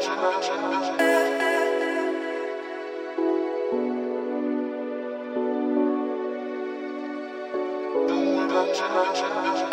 chance I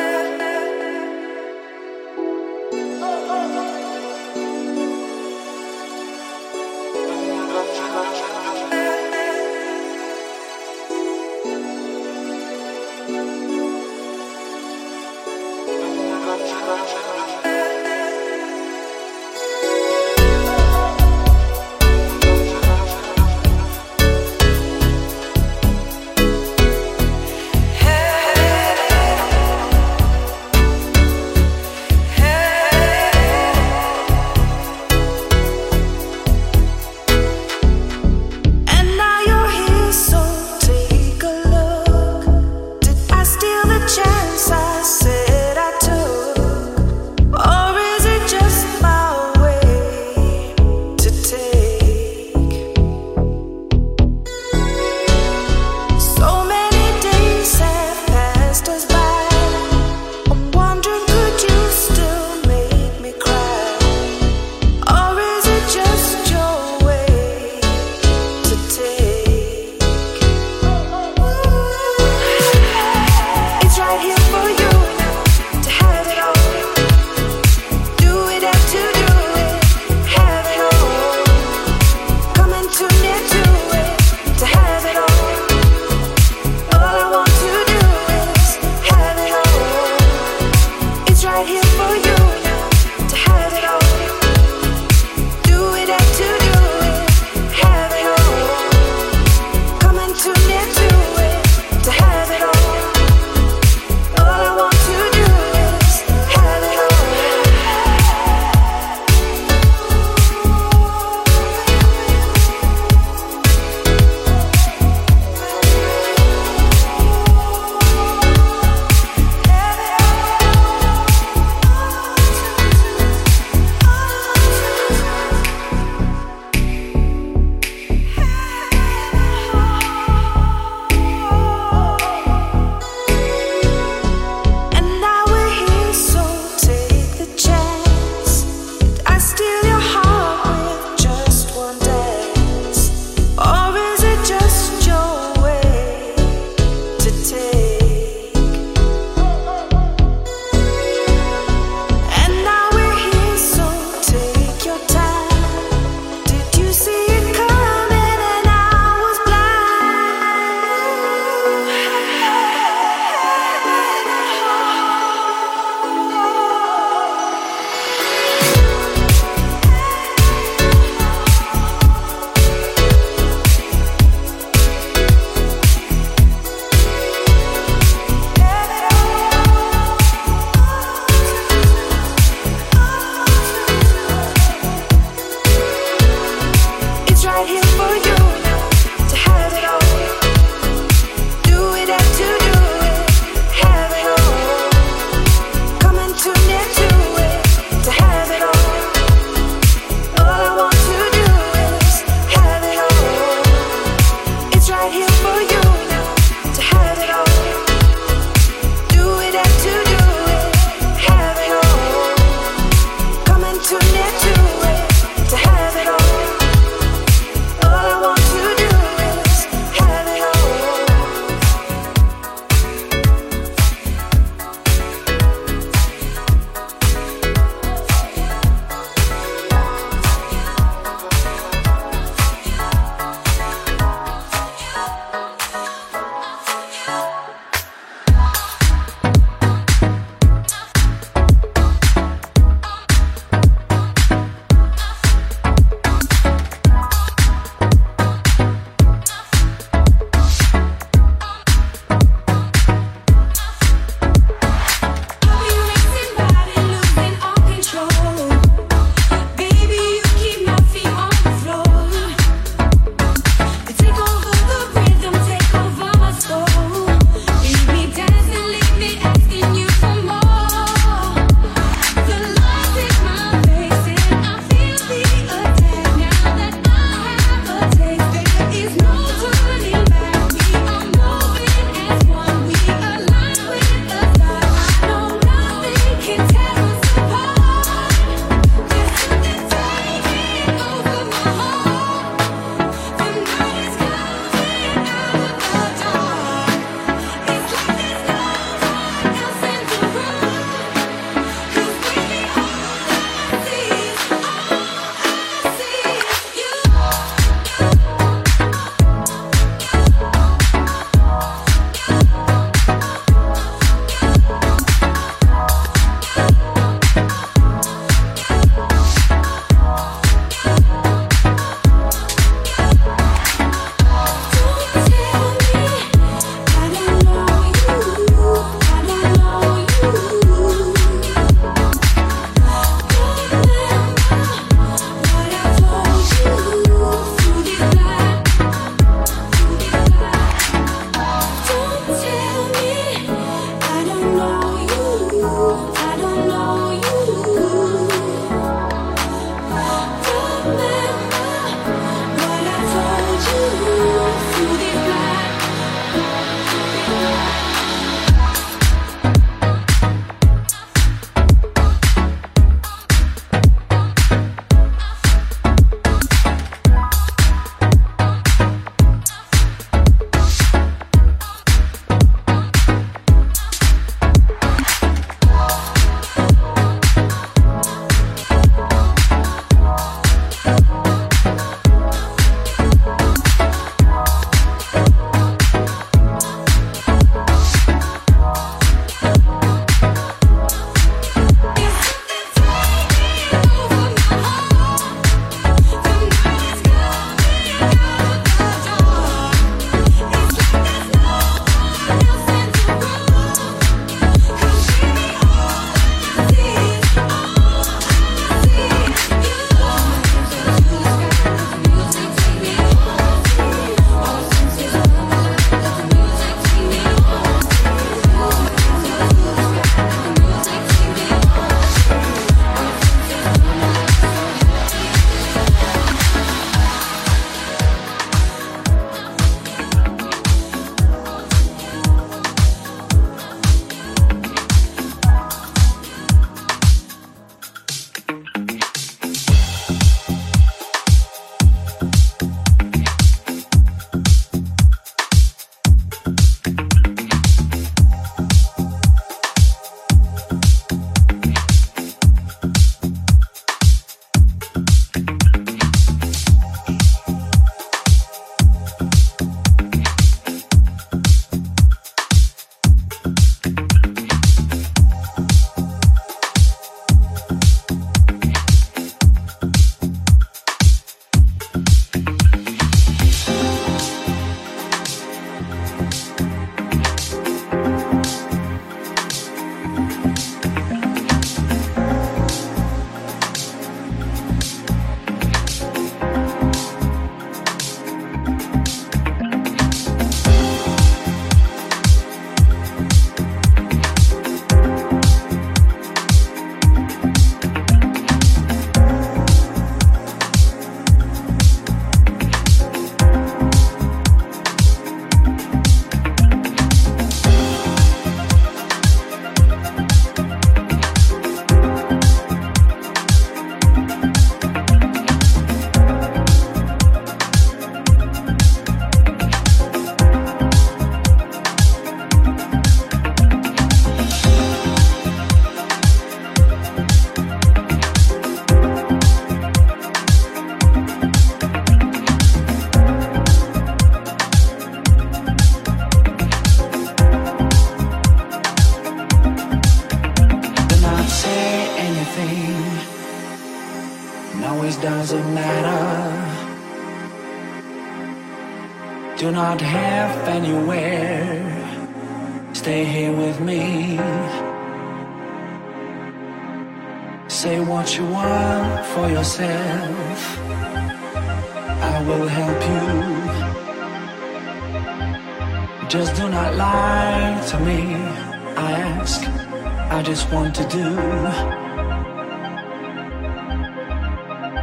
just want to do.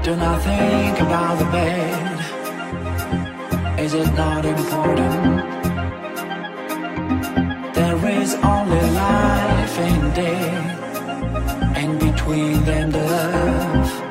Do not think about the bed. Is it not important? There is only life and death, and between them the love.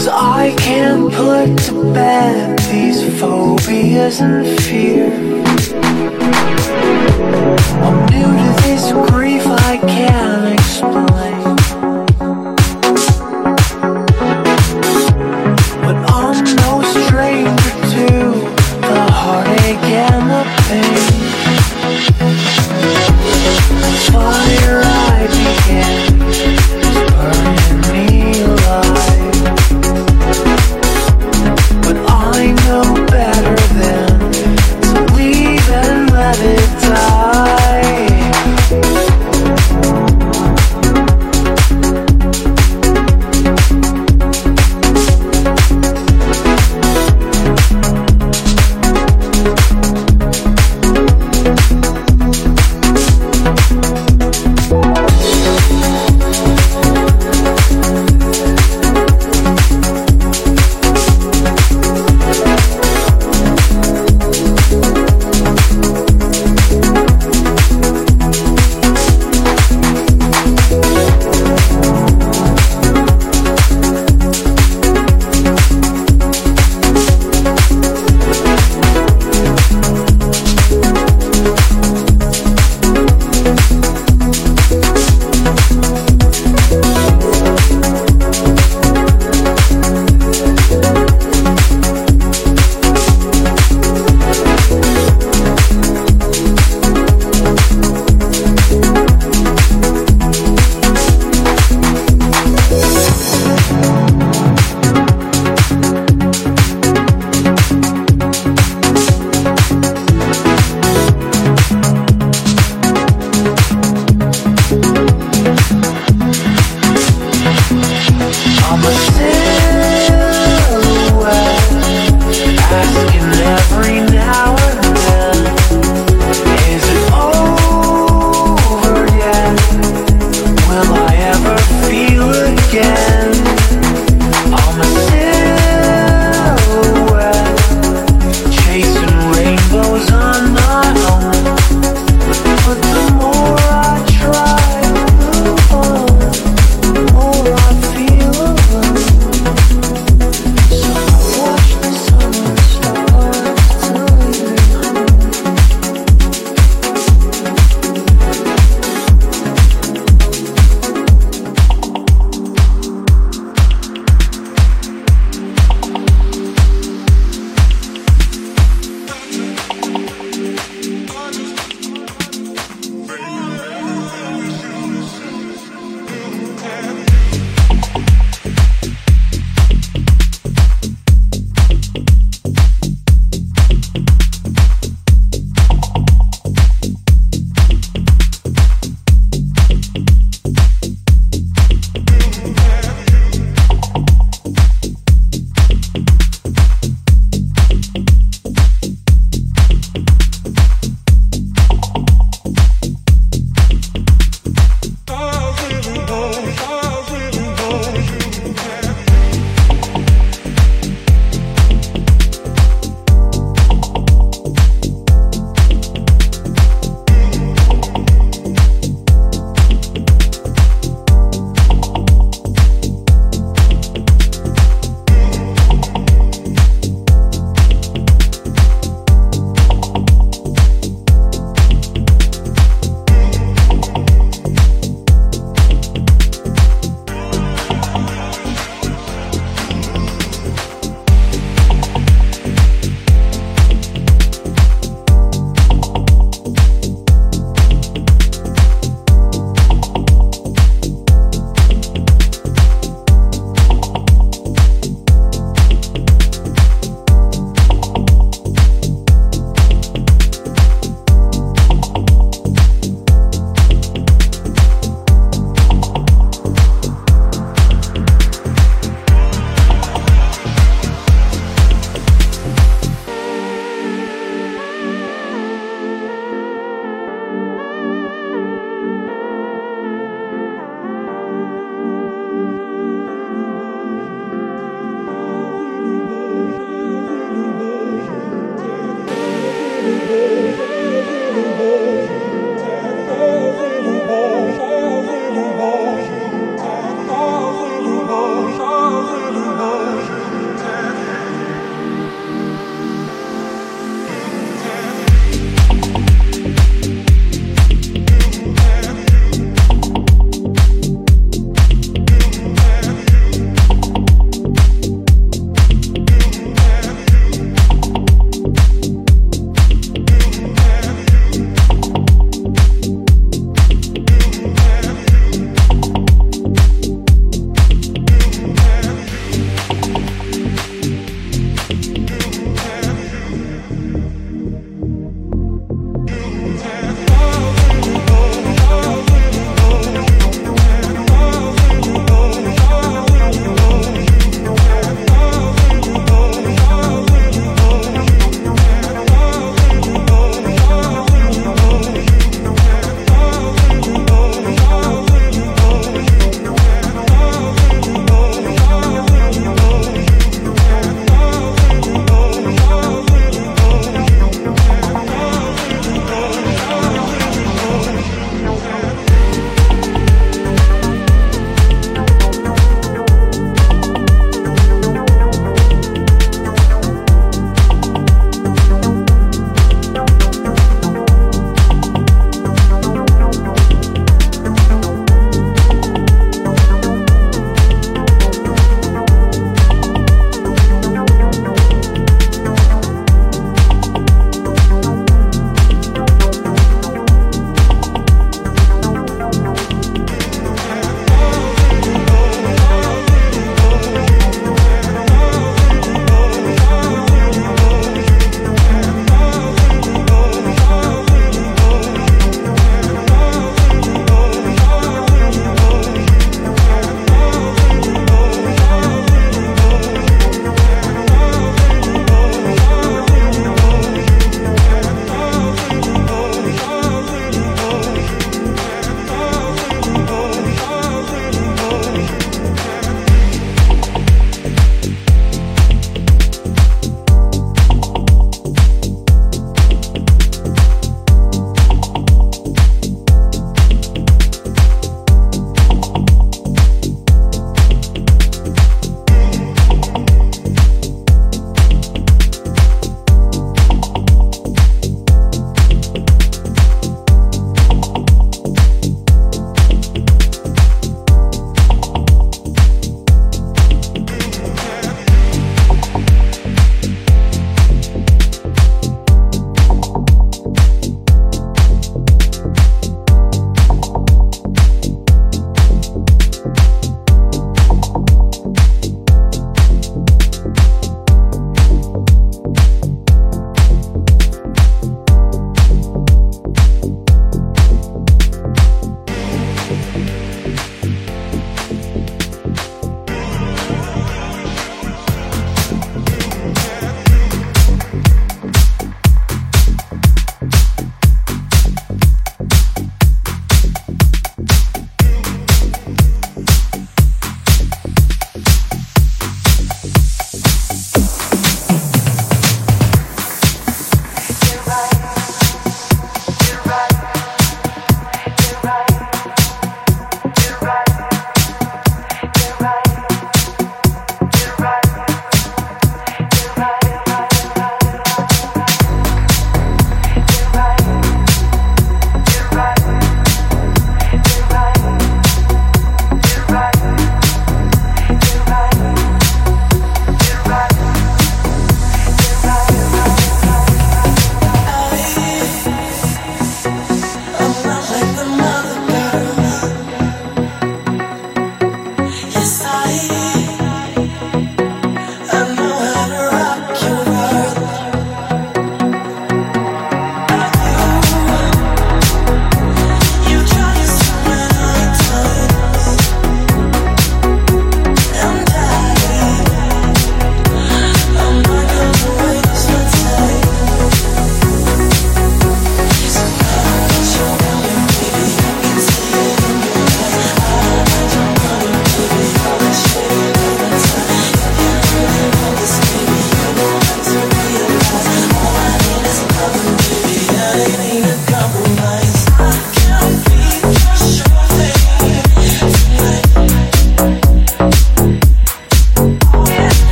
Cause I can't put to bed these phobias and fear I'm new to this grief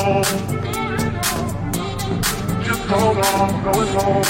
on. Just hold on, I'm going home.